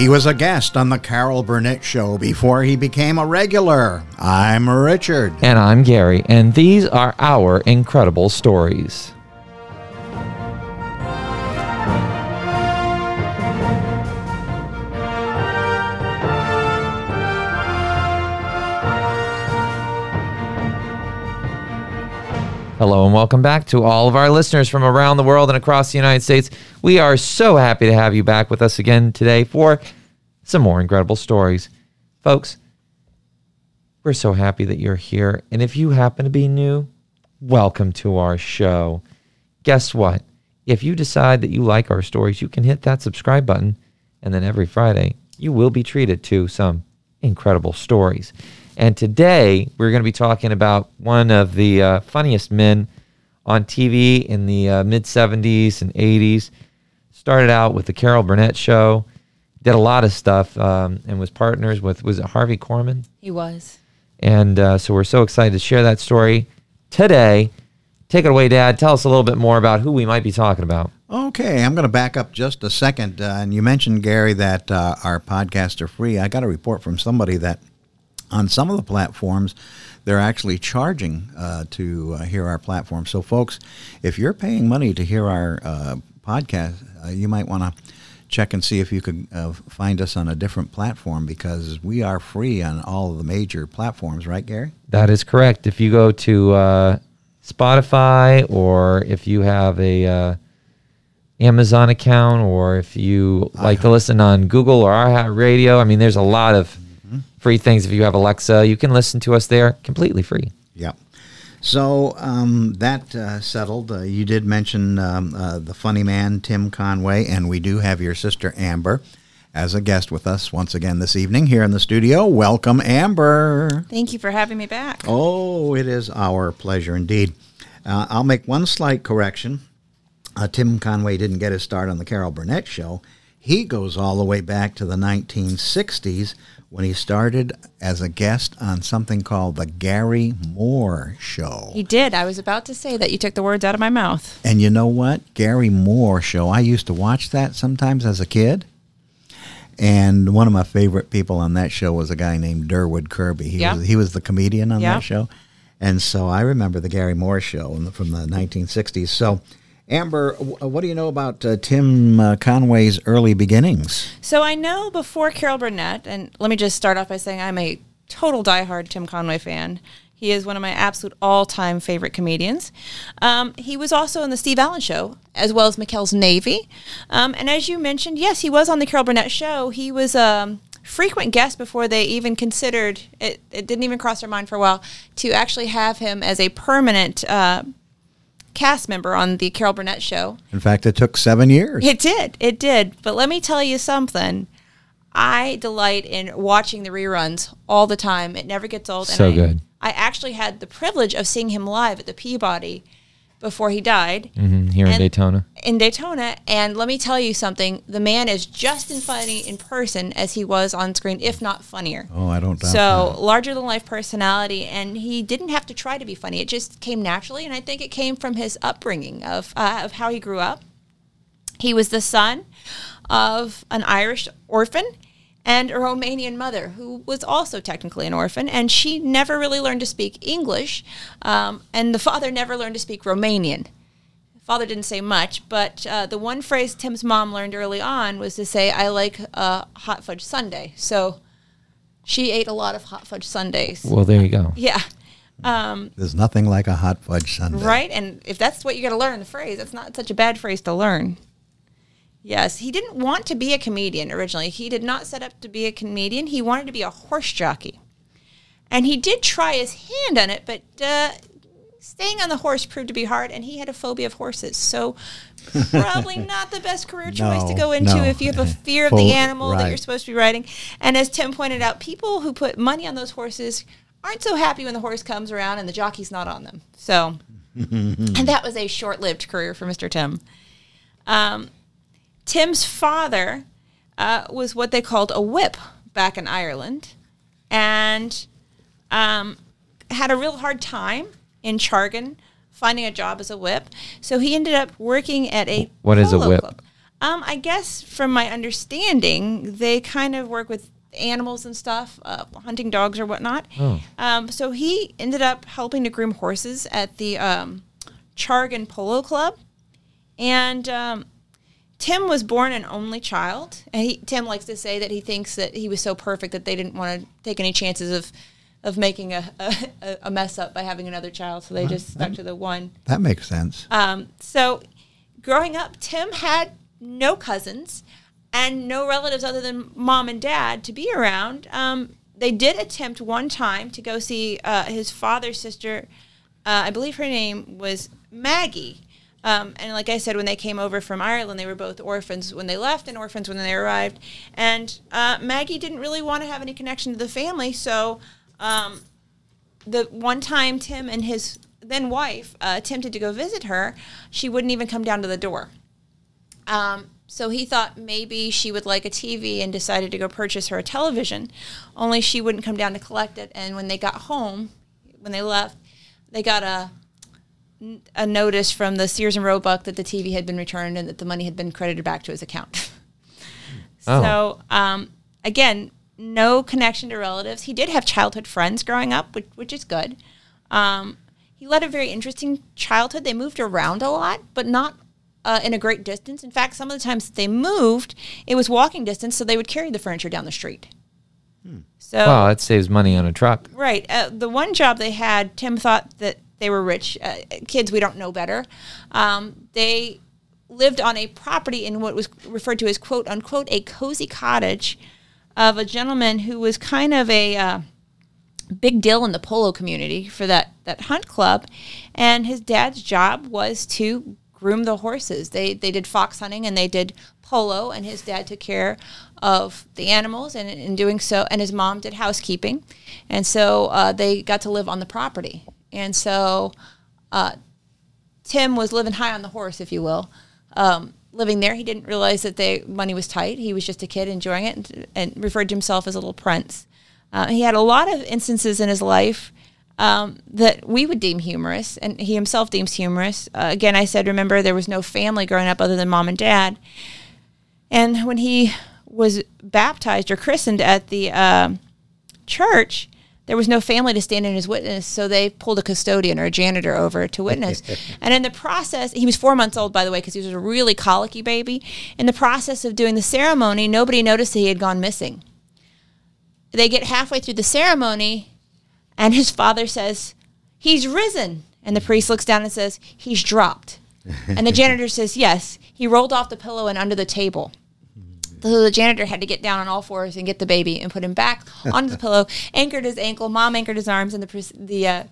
He was a guest on the Carol Burnett Show before he became a regular. I'm Richard. And I'm Gary, and these are our incredible stories. Hello and welcome back to all of our listeners from around the world and across the United States. We are so happy to have you back with us again today for some more incredible stories. Folks, we're so happy that you're here. And if you happen to be new, welcome to our show. Guess what? If you decide that you like our stories, you can hit that subscribe button. And then every Friday, you will be treated to some incredible stories. And today we're going to be talking about one of the uh, funniest men on TV in the uh, mid 70s and 80s. Started out with the Carol Burnett Show, did a lot of stuff, um, and was partners with was it Harvey Korman? He was. And uh, so we're so excited to share that story today. Take it away, Dad. Tell us a little bit more about who we might be talking about. Okay, I'm going to back up just a second. Uh, and you mentioned, Gary, that uh, our podcasts are free. I got a report from somebody that on some of the platforms, they're actually charging uh, to uh, hear our platform. So, folks, if you're paying money to hear our uh, podcast, uh, you might want to check and see if you could uh, find us on a different platform because we are free on all of the major platforms, right, Gary? That is correct. If you go to uh, Spotify or if you have a Amazon account or if you like to listen on Google or our radio, I mean, there's a lot of free things. If you have Alexa, you can listen to us there completely free. Yep. So um, that uh, settled. Uh, you did mention um, uh, the funny man, Tim Conway, and we do have your sister, Amber, as a guest with us once again this evening here in the studio. Welcome, Amber. Thank you for having me back. Oh, it is our pleasure indeed. Uh, I'll make one slight correction. Uh, Tim Conway didn't get his start on the Carol Burnett show. He goes all the way back to the 1960s when he started as a guest on something called the Garry Moore Show. He did. I was about to say that you took the words out of my mouth. And you know what? Garry Moore Show. I used to watch that sometimes as a kid. And one of my favorite people on that show was a guy named Durward Kirby. He, yeah. was, he was the comedian on yeah. that show. And so I remember the Garry Moore Show from the 1960s. So Amber, what do you know about uh, Tim uh, Conway's early beginnings? So I know before Carol Burnett, and let me just start off by saying I'm a total diehard Tim Conway fan. He is one of my absolute all-time favorite comedians. Um, he was also in the Steve Allen Show, as well as McHale's Navy. Um, and as you mentioned, yes, he was on the Carol Burnett Show. He was a um, frequent guest before they even considered it. It didn't even cross their mind for a while to actually have him as a permanent uh, cast member on the Carol Burnett show. In fact, it took seven years. It did. It did. But let me tell you something. I delight in watching the reruns all the time. It never gets old. So and I, good. I actually had the privilege of seeing him live at the Peabody before he died. Mm-hmm, here in Daytona. In Daytona. And let me tell you something the man is just as funny in person as he was on screen, if not funnier. Oh, I don't doubt So, that. larger than life personality. And he didn't have to try to be funny, it just came naturally. And I think it came from his upbringing of, uh, of how he grew up. He was the son of an Irish orphan and a Romanian mother who was also technically an orphan, and she never really learned to speak English, um, and the father never learned to speak Romanian. Father didn't say much, but uh, the one phrase Tim's mom learned early on was to say, "I like a hot fudge sundae." So she ate a lot of hot fudge sundaes. Well, there you go. Yeah. Um, There's nothing like a hot fudge sundae. Right, and if that's what you got to learn, the phrase, that's not such a bad phrase to learn. Yes, he didn't want to be a comedian originally. He did not set up to be a comedian. He wanted to be a horse jockey. And he did try his hand on it, but uh, staying on the horse proved to be hard, and he had a phobia of horses. So, probably not the best career choice no, to go into no. if you have a fear of the animal right. that you're supposed to be riding. And as Tim pointed out, people who put money on those horses aren't so happy when the horse comes around and the jockey's not on them. So, and that was a short lived career for Mr. Tim. Um, Tim's father uh, was what they called a whip back in Ireland and um, had a real hard time in Chagrin finding a job as a whip. So he ended up working at a what is a whip? Club. Um, I guess from my understanding, they kind of work with animals and stuff, uh, hunting dogs or whatnot. Oh. Um, so he ended up helping to groom horses at the um, Chagrin Polo Club, and um, Tim was born an only child. And he, Tim likes to say that he thinks that he was so perfect that they didn't want to take any chances of of making a, a, a mess up by having another child, so they just stuck to the one. That makes sense. Um, so, growing up, Tim had no cousins and no relatives other than mom and dad to be around. Um, they did attempt one time to go see uh, his father's sister. Uh, I believe her name was Maggie. Um, and like I said, when they came over from Ireland, they were both orphans when they left and orphans when they arrived. And uh, Maggie didn't really want to have any connection to the family, so um, the one time Tim and his then wife uh, attempted to go visit her, she wouldn't even come down to the door. Um, so he thought maybe she would like a TV and decided to go purchase her a television. Only she wouldn't come down to collect it. And when they got home, when they left, they got a a notice from the Sears and Roebuck that the TV had been returned and that the money had been credited back to his account. Oh. So um, again, no connection to relatives. He did have childhood friends growing up, which, which is good. Um, he led a very interesting childhood. They moved around a lot, but not uh, in a great distance. In fact, some of the times that they moved, it was walking distance, so they would carry the furniture down the street. So Well, that saves money on a truck. Right. Uh, the one job they had, Tim thought that they were rich. Uh, kids, we don't know better. Um, they lived on a property in what was referred to as quote unquote a cozy cottage of a gentleman who was kind of a uh, big deal in the polo community for that, that hunt club. And his dad's job was to groom the horses. They, they did fox hunting and they did polo, and his dad took care of the animals and in doing so, and his mom did housekeeping. And so uh, they got to live on the property. And so uh, Tim was living high on the horse, if you will. Um, living there, he didn't realize that the money was tight. He was just a kid enjoying it and, and referred to himself as a little prince. Uh, he had a lot of instances in his life um, that we would deem humorous, and he himself deems humorous. Uh, again, I said, remember, there was no family growing up other than mom and dad. And when he was baptized or christened at the um church, there was no family to stand in as witness, so they pulled a custodian or a janitor over to witness. and in the process, he was four months old, by the way, because he was a really colicky baby. In the process of doing the ceremony, nobody noticed that he had gone missing. They get halfway through the ceremony, and his father says, He's risen. And the priest looks down and says, He's dropped. and the janitor says, Yes, he rolled off the pillow and under the table. So the janitor had to get down on all fours and get the baby and put him back onto the pillow, anchored his ankle, mom anchored his arms, and the the uh,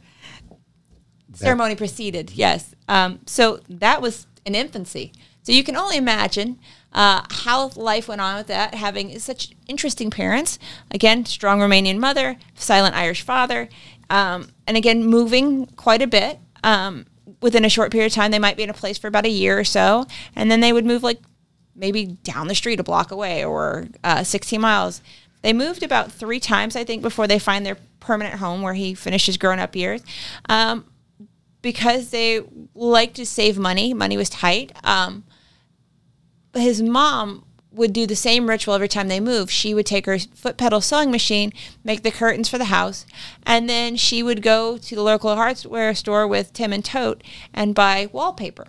ceremony proceeded. Yes. Um, so that was an infancy. So you can only imagine uh, how life went on with that, having such interesting parents. Again, strong Romanian mother, silent Irish father, um, and again, moving quite a bit. Um, within a short period of time, they might be in a place for about a year or so, and then they would move like maybe down the street a block away or uh, 16 miles. They moved about three times, I think, before they find their permanent home where he finished his grown up years. Um, because they like to save money, money was tight. Um, his mom would do the same ritual every time they moved. She would take her foot pedal sewing machine, make the curtains for the house, and then she would go to the local hardware store with Tim and Tote and buy wallpaper.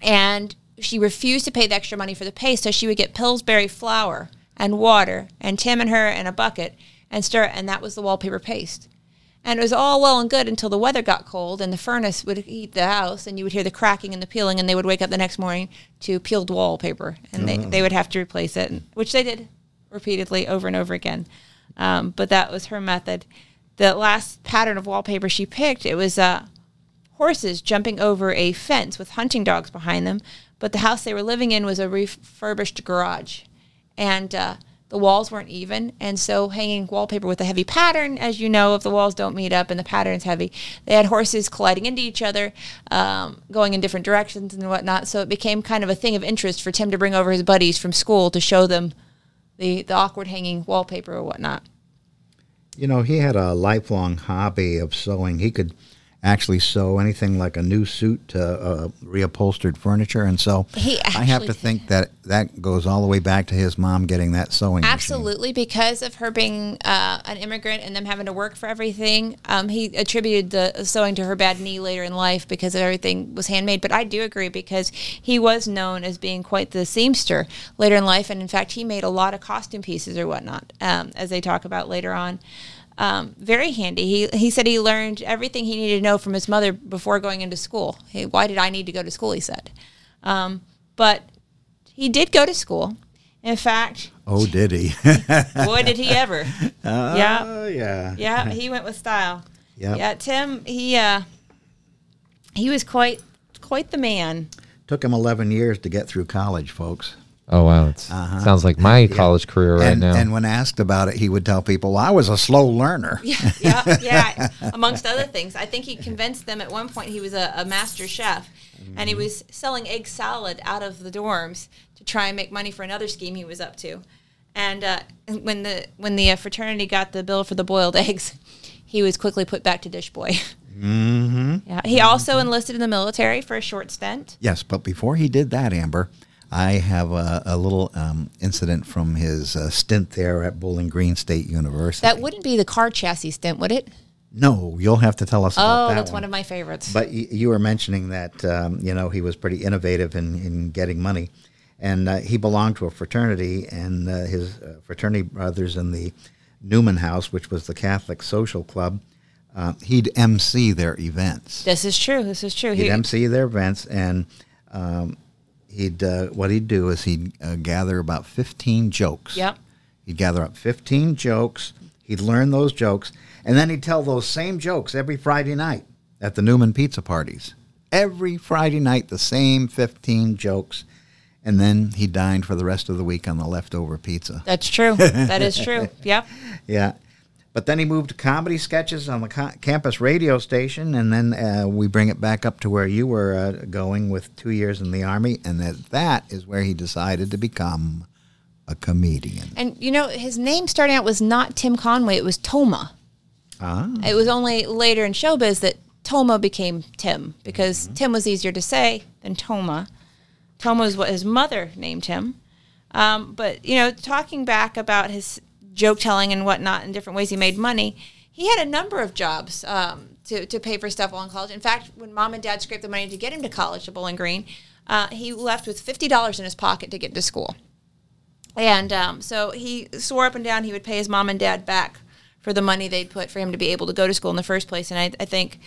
And she refused to pay the extra money for the paste, so she would get Pillsbury flour and water and Tim and her in a bucket and stir it, and that was the wallpaper paste. And it was all well and good until the weather got cold and the furnace would heat the house and you would hear the cracking and the peeling and they would wake up the next morning to peeled wallpaper and they, they would have to replace it, which they did repeatedly over and over again. Um, but that was her method. The last pattern of wallpaper she picked, it was uh, horses jumping over a fence with hunting dogs behind them. But the house they were living in was a refurbished garage. And uh, the walls weren't even. And so hanging wallpaper with a heavy pattern, as you know, if the walls don't meet up and the pattern's heavy, they had horses colliding into each other, um, going in different directions and whatnot. So it became kind of a thing of interest for Tim to bring over his buddies from school to show them the, the awkward hanging wallpaper or whatnot. You know, he had a lifelong hobby of sewing. He could actually sew anything like a new suit to uh, reupholstered furniture. And so I have to think that that goes all the way back to his mom getting that sewing machine. Absolutely, because of her being uh, an immigrant and them having to work for everything. Um, he attributed the sewing to her bad knee later in life because everything was handmade. But I do agree because he was known as being quite the seamster later in life, and in fact, he made a lot of costume pieces or whatnot, um, as they talk about later on. Um, very handy. He he said he learned everything he needed to know from his mother before going into school. Hey, why did I need to go to school? He said, um, but he did go to school. In fact, Oh, did he? Boy, did he ever! yeah, Oh, yeah. yeah, he went with style. Yep. Yeah, Tim, he uh, he was quite quite the man. Took him 11 years to get through college, folks. Oh wow, it sounds like my college career right and, now. and when asked about it, he would tell people, well, I was a slow learner. Yeah, yeah, yeah. Amongst other things, I think he convinced them at one point he was a, a master chef, and he was selling egg salad out of the dorms to try and make money for another scheme he was up to. And uh, when the when the uh, fraternity got the bill for the boiled eggs, he was quickly put back to dish boy. Mm-hmm. Yeah, he also enlisted in the military for a short stint. Yes, but before he did that, Amber, I have a, a little um, incident from his uh, stint there at Bowling Green State University. That wouldn't be the car chassis stint, would it? no, you'll have to tell us about Oh, that that's one. one of my favorites. But y- you were mentioning that um, you know he was pretty innovative in, in getting money, and uh, he belonged to a fraternity, and uh, his uh, fraternity brothers in the Newman House, which was the Catholic social club, uh, he'd MC their events. this is true. This is true. He'd He- MC their events, and um, he'd uh, what he'd do is he'd uh, gather about fifteen jokes. Yep. He'd gather up fifteen jokes. He'd learn those jokes, and then he'd tell those same jokes every Friday night at the Newman pizza parties. Every Friday night, the same fifteen jokes, and then he dined for the rest of the week on the leftover pizza. That's true. that is true. Yep. Yeah. But then he moved to comedy sketches on the co- campus radio station, and then uh, we bring it back up to where you were uh, going with two years in the army, and that that is where he decided to become a comedian. And you know, his name starting out was not Tim Conway; it was Toma. Ah, It was only later in showbiz that Toma became Tim because Mm-hmm. Tim was easier to say than Toma. Toma is what his mother named him. Um, but you know, talking back about his joke telling and whatnot and different ways he made money, he had a number of jobs um, to to pay for stuff while in college. In fact, when mom and dad scraped the money to get him to college to Bowling Green, uh, he left with fifty dollars in his pocket to get to school. And um, so he swore up and down he would pay his mom and dad back for the money they'd put for him to be able to go to school in the first place. And I, I think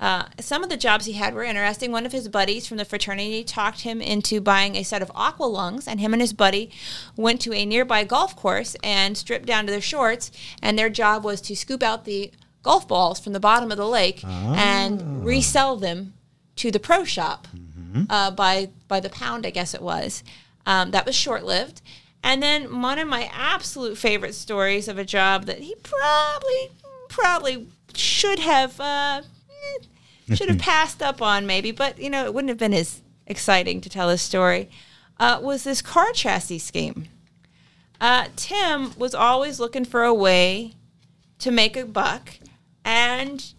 uh, some of the jobs he had were interesting. One of his buddies from the fraternity talked him into buying a set of aqua lungs, and him and his buddy went to a nearby golf course and stripped down to their shorts. And their job was to scoop out the golf balls from the bottom of the lake and resell them to the pro shop uh, by by the pound, I guess it was. Um, that was short lived. And then one of my absolute favorite stories of a job that he probably probably should have uh, should have passed up on maybe, but you know it wouldn't have been as exciting to tell his story. Uh, was this car chassis scheme? Uh, Tim was always looking for a way to make a buck, and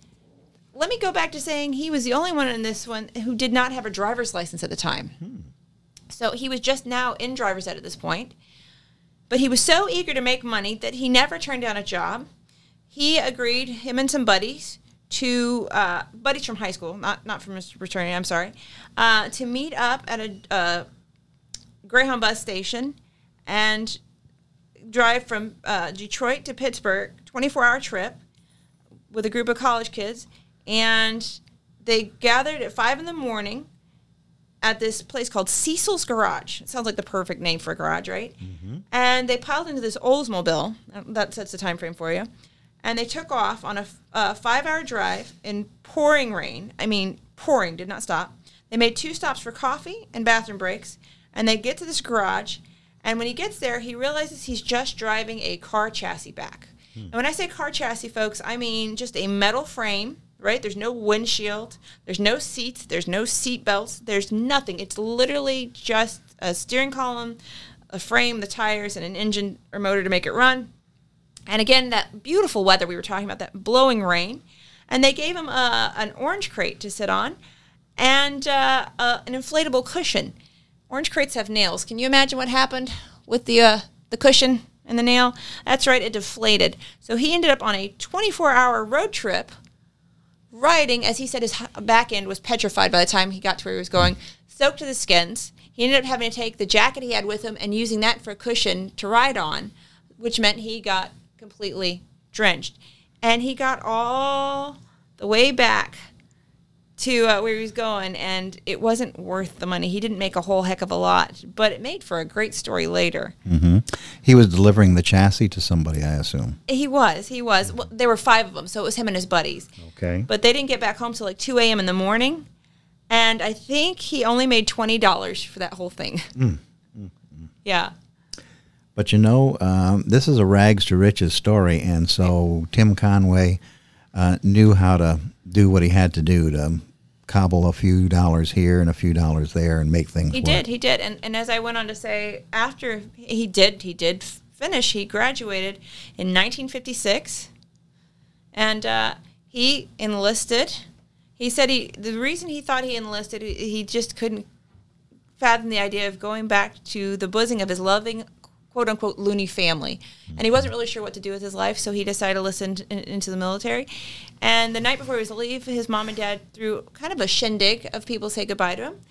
let me go back to saying he was the only one in this one who did not have a driver's license at the time. So he was just now in driver's ed at this point. But he was so eager to make money that he never turned down a job. He agreed, him and some buddies, to uh, buddies from high school, not not from fraternity. I'm sorry, uh, to meet up at a uh, Greyhound bus station and drive from uh, Detroit to Pittsburgh, 24 hour trip with a group of college kids, and they gathered at five in the morning at this place called Cecil's Garage. It sounds like the perfect name for a garage, right? And they piled into this Oldsmobile. That sets the time frame for you. And they took off on a five-hour drive in pouring rain. I mean, pouring did not stop. They made two stops for coffee and bathroom breaks, and they get to this garage. And when he gets there, he realizes he's just driving a car chassis back. Hmm. And when I say car chassis, folks, I mean just a metal frame, right? There's no windshield, there's no seats, there's no seat belts, there's nothing. It's literally just a steering column, a frame, the tires, and an engine or motor to make it run. And again, that beautiful weather we were talking about, that blowing rain. and they gave him a, an orange crate to sit on and uh, an inflatable cushion. Orange crates have nails. Can you imagine what happened with the uh, the cushion and the nail? That's right, it deflated. So he ended up on a 24 hour road trip riding, as he said, his back end was petrified by the time he got to where he was going, soaked to the skins. He ended up having to take the jacket he had with him and using that for a cushion to ride on, which meant he got completely drenched. And he got all the way back to uh, where he was going, and it wasn't worth the money. He didn't make a whole heck of a lot, but it made for a great story later. Mm-hmm. He was delivering the chassis to somebody, I assume. He was, he was. Well, there were five of them, so it was him and his buddies. Okay. But they didn't get back home till like 2 a.m. in the morning. And I think he only made $20 for that whole thing. mm-hmm Yeah. But you know, um, this is a rags to riches story, and so Tim Conway uh, knew how to do what he had to do to cobble a few dollars here and a few dollars there and make things He work. did, he did. And, and as I went on to say, after he did, he did finish, he graduated in 1956. And uh, he enlisted. He said he, the reason he thought he enlisted, he- just couldn't fathom the idea of going back to the bosom of his loving, quote unquote, loony family. And he wasn't really sure what to do with his life, so he decided to listen t- in, into the military. And the night before he was to leave, his mom and dad threw kind of a shindig of people say goodbye to him.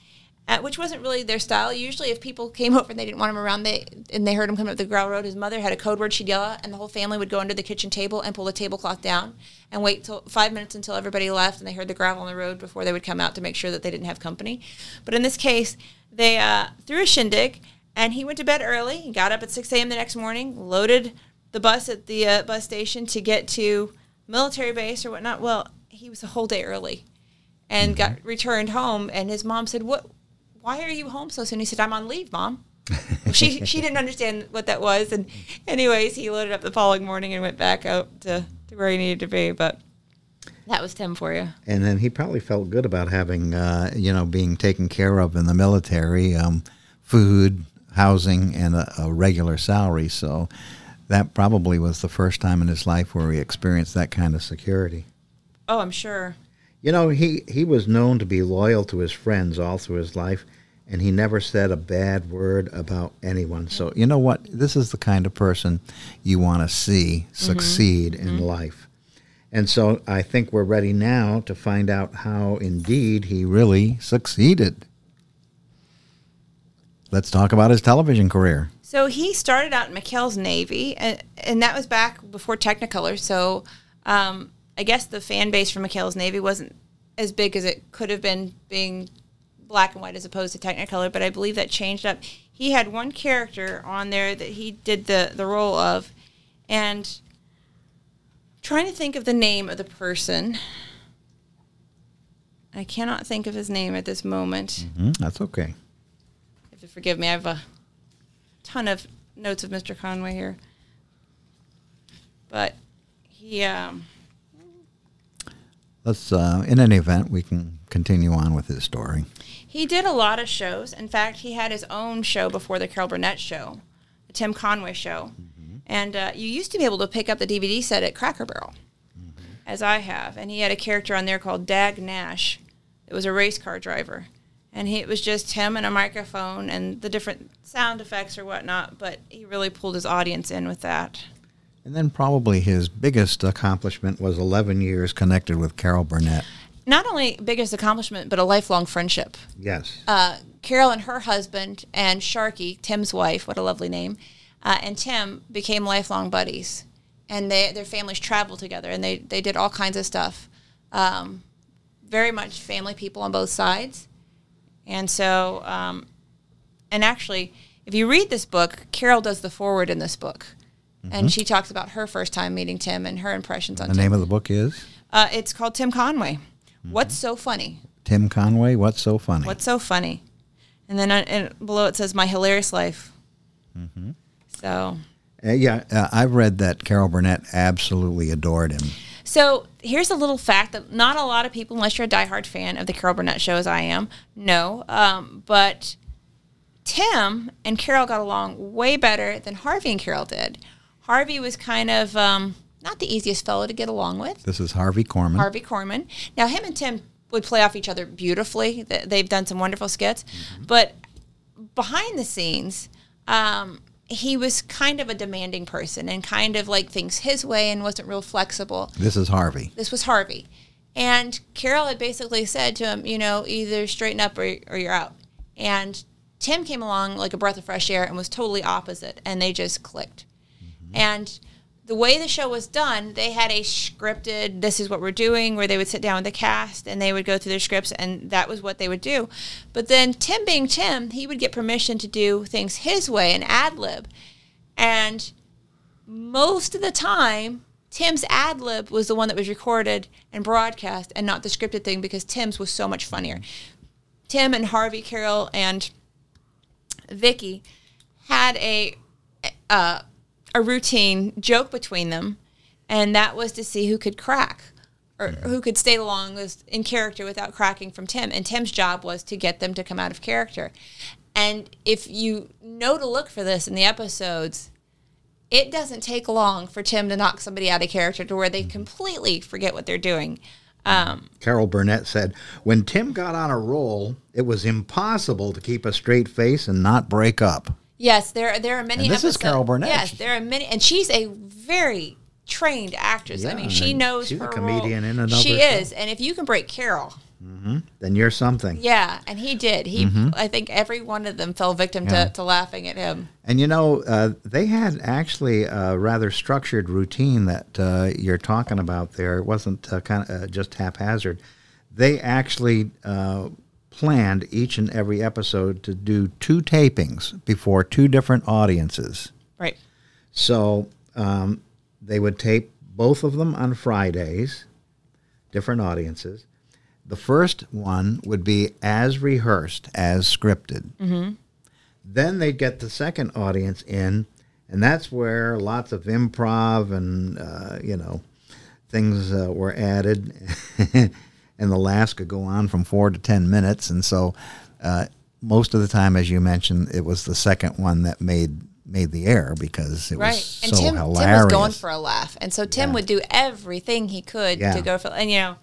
Uh, which wasn't really their style. Usually, if people came over and they didn't want him around, they and they heard him coming up the gravel road, his mother had a code word she'd yell out, and the whole family would go under the kitchen table and pull the tablecloth down and wait till five minutes until everybody left and they heard the gravel on the road before they would come out to make sure that they didn't have company. But in this case, they uh, threw a shindig, and he went to bed early. He got up at 6 a.m. the next morning, loaded the bus at the uh, bus station to get to military base or whatnot. Well, he was a whole day early and got returned home. And his mom said, "What? Why are you home so soon?" He said, "I'm on leave, mom." she she didn't understand what that was, and anyways, he loaded up the following morning and went back out to, to where he needed to be. But that was Tim for you. And then he probably felt good about having, uh, you know, being taken care of in the military, um, food, housing, and a, a regular salary. So that probably was the first time in his life where he experienced that kind of security. Oh, I'm sure. You know, he, he was known to be loyal to his friends all through his life, and he never said a bad word about anyone. So, you know what? This is the kind of person you want to see mm-hmm. succeed in mm-hmm. life. And so I think we're ready now to find out how indeed he really succeeded. Let's talk about his television career. So he started out in McHale's Navy, and, and that was back before Technicolor. So um, I guess the fan base for McHale's Navy wasn't as big as it could have been, being black and white as opposed to Technicolor. But I believe that changed up. He had one character on there that he did the the role of, and trying to think of the name of the person. I cannot think of his name at this moment. Hmm, that's okay. You have to forgive me. I have a ton of notes of Mr. Conway here. But he, um, Let's, uh, in any event, we can continue on with his story. he did a lot of shows. In fact, he had his own show before the Carol Burnett show, the Tim Conway show. And uh, you used to be able to pick up the DVD set at Cracker Barrel, as I have. And he had a character on there called Dag Nash. It was a race car driver. And he, it was just him and a microphone and the different sound effects or whatnot. But he really pulled his audience in with that. And then probably his biggest accomplishment was 11 years connected with Carol Burnett. Not only biggest accomplishment, but a lifelong friendship. Yes. uh, Carol and her husband and Sharky, Tim's wife, what a lovely name, uh, and Tim became lifelong buddies, and they their families traveled together, and they they did all kinds of stuff. Um, very much family people on both sides, and so um, and actually, if you read this book, Carol does the forward in this book. And she talks about her first time meeting Tim and her impressions on the Tim. name of the book is uh, it's called Tim Conway. What's so funny? Tim Conway. What's so funny? What's so funny? And then uh, and below it says my hilarious life. So, Uh, yeah, uh, I've read that Carol Burnett absolutely adored him. So here's a little fact that not a lot of people, unless you're a diehard fan of the Carol Burnett show, as I am, know. Um, but Tim and Carol got along way better than Harvey and Carol did. Harvey was kind of um, not the easiest fellow to get along with. This is Harvey Korman. Harvey Korman. Now, him and Tim would play off each other beautifully. They've done some wonderful skits, but behind the scenes, um, he was kind of a demanding person and kind of like things his way and wasn't real flexible. This is Harvey. This was Harvey. And Carol had basically said to him, you know, either straighten up or, or you're out. And Tim came along like a breath of fresh air and was totally opposite, and they just clicked. Mm-hmm. And the way the show was done, they had a scripted, this is what we're doing, where they would sit down with the cast and they would go through their scripts, and that was what they would do. But then Tim, being Tim, he would get permission to do things his way and ad lib. And most of the time, Tim's ad lib was the one that was recorded and broadcast and not the scripted thing because Tim's was so much funnier. Tim and Harvey Carol and Vicky had a uh, a routine joke between them, and that was to see who could crack or who could stay along in character without cracking from Tim. And Tim's job was to get them to come out of character. And if you know to look for this in the episodes, it doesn't take long for Tim to knock somebody out of character to where they completely forget what they're doing. Um, Carol Burnett said, When Tim got on a roll, it was impossible to keep a straight face and not break up. Yes, there there are many. And this is Carol Burnett. Yes, there are many, and she's a very trained actress. I mean, she knows she's a her comedian role. in of She herself. is, and if you can break Carol, Then you're something. yeah, and he did. He, I think every one of them fell victim Mm-hmm. Yeah. to, to laughing at him. And you know, uh, they had actually a rather structured routine that uh, you're talking about there. It wasn't uh, kind of uh, just haphazard. They actually uh, planned each and every episode to do two tapings before two different audiences. Right. So um, they would tape both of them on Fridays, different audiences. The first one would be as rehearsed, as scripted. Mm-hmm. Then they'd get the second audience in, and that's where lots of improv and, uh, you know, things uh, were added. and the last could go on from four to ten minutes. And so uh, most of the time, as you mentioned, it was the second one that made made the air because it Right. was And so Tim, hilarious. Tim was going for a laugh. And so Tim Yeah. would do everything he could Yeah. to go for and you know,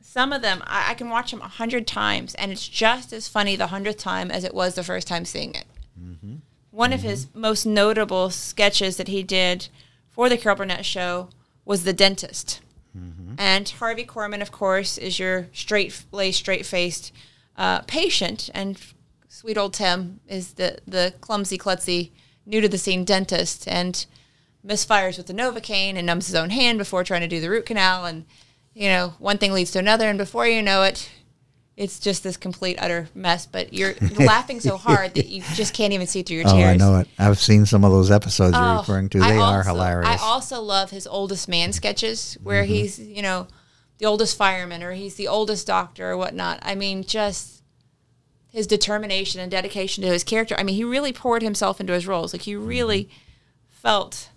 some of them I, I can watch them a hundred times and it's just as funny the hundredth time as it was the first time seeing it. Mm-hmm. One of his most notable sketches that he did for the Carol Burnett show was The Dentist. Mm-hmm. And Harvey Korman, of course, is your straight laced, straight faced uh, patient, and sweet old Tim is the the clumsy, klutzy, new to the scene dentist, and misfires with the Novocaine and numbs his own hand before trying to do the root canal, and you know one thing leads to another, and before you know it, it's just this complete utter mess. But you're laughing so hard that you just can't even see through your tears. Oh. I know it. I've seen some of those episodes you're Oh, referring to. They are hilarious. I also love his oldest man sketches where Mm-hmm. he's, you know, the oldest fireman or he's the oldest doctor or whatnot. I mean, just his determination and dedication to his character. I mean, he really poured himself into his roles. Like, he Mm-hmm. really felt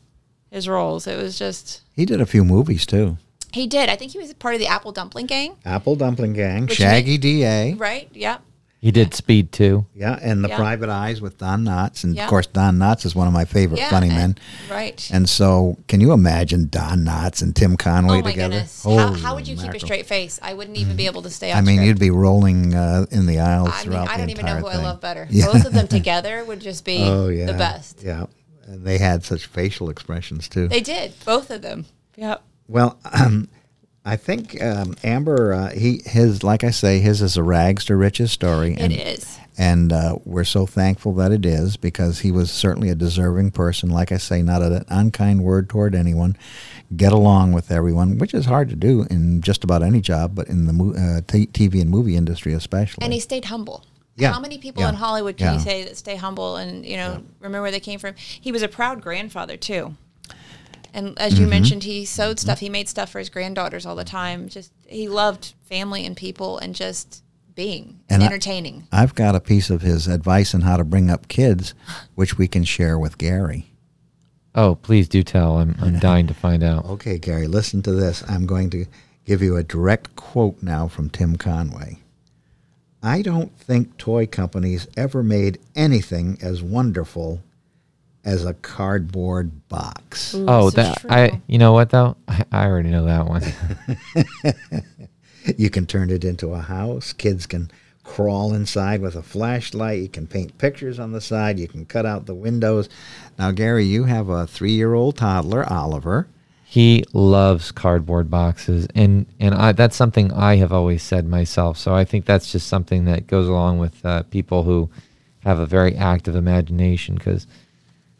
his roles. It was just, he did a few movies too. He did. I think he was part of the Apple Dumpling Gang, Apple Dumpling Gang, Which Shaggy DA, right? Yeah. He did Speed too. yeah, and The Yeah. Private Eyes with Don Knotts, and Yeah. of course Don Knotts is one of my favorite Yeah. funny and- men. Right. And so, can you imagine Don Knotts and Tim Conway oh my together? goodness. How, how would you keep a straight face? I wouldn't even be able to stay on I mean, script. you'd be rolling uh, in the aisles I mean, throughout I don't even know entire who I love better. Yeah. Both of them together would just be Oh yeah, the best. Yeah, and they had such facial expressions too. They did, both of them. Yep. Well, um, I think um, Amber, uh, he his like I say, his is a rags to riches story. It and, is. and uh, we're so thankful that it is because he was certainly a deserving person. Like I say, not an unkind word toward anyone. Get along with everyone, which is hard to do in just about any job, but in the uh, t- TV and movie industry especially. And he stayed humble. Yeah. How many people Yeah. in Hollywood can you say that stay humble and you know remember where they came from? He was a proud grandfather too. And as Mm-hmm. you mentioned, he sewed stuff. He made stuff for his granddaughters all the time. Just he loved family and people and just being and, And I- entertaining. I've got a piece of his advice on how to bring up kids, which we can share with Gary. Oh, please do tell. I'm, I'm dying to find out. Okay, Gary, listen to this. I'm going to give you a direct quote now from Tim Conway. I don't think toy companies ever made anything as wonderful as a cardboard box. Ooh, Oh, so that true. I. You know what though? I, I already know that one. You can turn it into a house. Kids can crawl inside with a flashlight. You can paint pictures on the side. You can cut out the windows. Now, Gary, you have a three year old toddler, Oliver. He loves cardboard boxes, and and I, that's something I have always said myself. So I think that's just something that goes along with uh, people who have a very active imagination because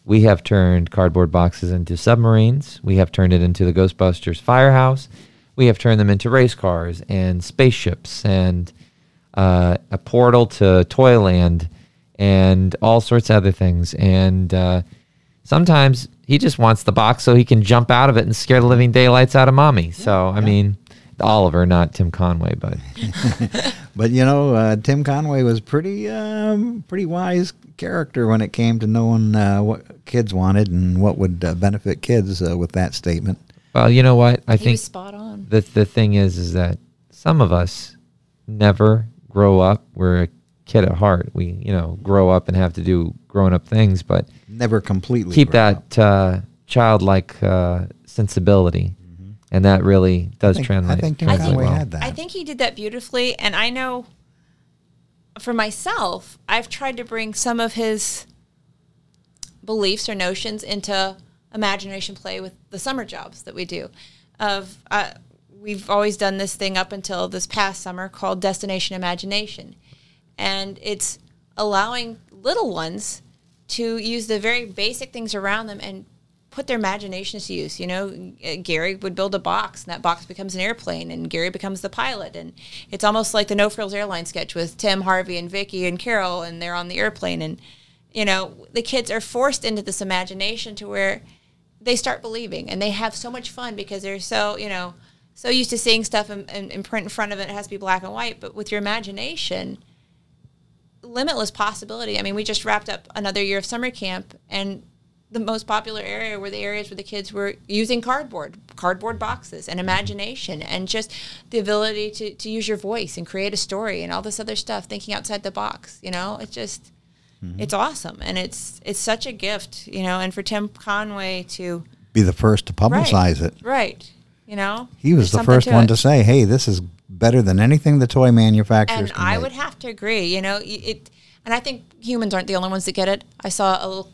we have turned cardboard boxes into submarines. We have turned it into the Ghostbusters firehouse. We have turned them into race cars and spaceships and uh, a portal to Toyland and all sorts of other things. And uh, sometimes he just wants the box so he can jump out of it and scare the living daylights out of mommy. So, I mean, Oliver, not Tim Conway, but But you know, uh, Tim Conway was pretty, um, pretty wise character when it came to knowing uh, what kids wanted and what would uh, benefit kids uh, with that statement. well, you know what? I he think was spot on. the the thing is is that some of us never grow up. We're a kid at heart. We you know grow up and have to do grown up things, but Never completely keep that uh, childlike uh, sensibility, and that really does I think- I translate. think Tim translate Conway well. had that. I think he did that beautifully, and I know for myself, I've tried to bring some of his beliefs or notions into imagination play with the summer jobs that we do. Of uh, we've always done this thing up until this past summer called Destination Imagination, and it's allowing little ones to use the very basic things around them and put their imaginations to use. You know, uh, Gary would build a box, and that box becomes an airplane, and Gary becomes the pilot. And it's almost like the No Frills Airline sketch with Tim, Harvey, and Vicky and Carol, and they're on the airplane. And, you know, the kids are forced into this imagination to where they start believing, and they have so much fun because they're so, you know, so used to seeing stuff in, in, in print in front of it. It has to be black and white. But with your imagination, limitless possibility. I mean, we just wrapped up another year of summer camp, and the most popular area were the areas where the kids were using cardboard, cardboard boxes, and imagination, and just the ability to, to use your voice and create a story and all this other stuff, thinking outside the box. You know, it's just, mm-hmm. it's awesome, and it's it's such a gift. You know, and for Tim Conway to Be the first to publicize it. right, you know, He was the first one it. to say, "Hey, this is better than anything the toy manufacturers and I make." would have to agree. You know, it, and I think humans aren't the only ones that get it. I saw a little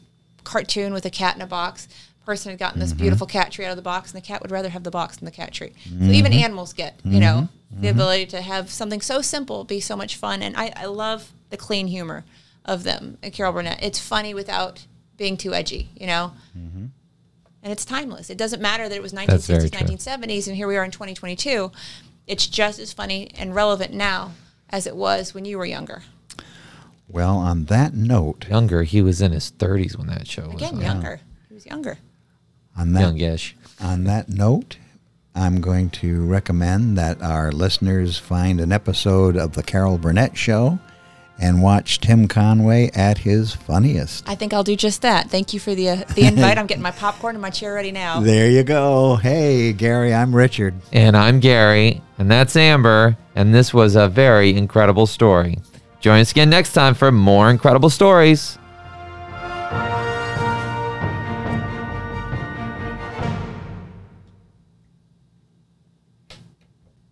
cartoon with a cat in a box. Person had gotten this Mm-hmm. beautiful cat tree out of the box, and the cat would rather have the box than the cat tree. So even animals get, you know, Mm-hmm. the ability to have something so simple be so much fun. And I, I love the clean humor of them. And Carol Burnett, it's funny without being too edgy, you know. Mm-hmm. And it's timeless. It doesn't matter that it was 1960s, 1970s, and here we are in 2022. It's just as funny and relevant now as it was when you were younger. Well, on that note, Younger, he was in his 30s when that show was Again, on. younger. He was younger. on that Youngish. on that note, I'm going to recommend that our listeners find an episode of the Carol Burnett Show and watch Tim Conway at his funniest. I think I'll do just that. Thank you for the uh, the invite. I'm getting my popcorn and my chair ready now. There you go. Hey, Gary, I'm Richard. And I'm Gary, and that's Amber, and this was a very incredible story. Join us again next time for more incredible stories.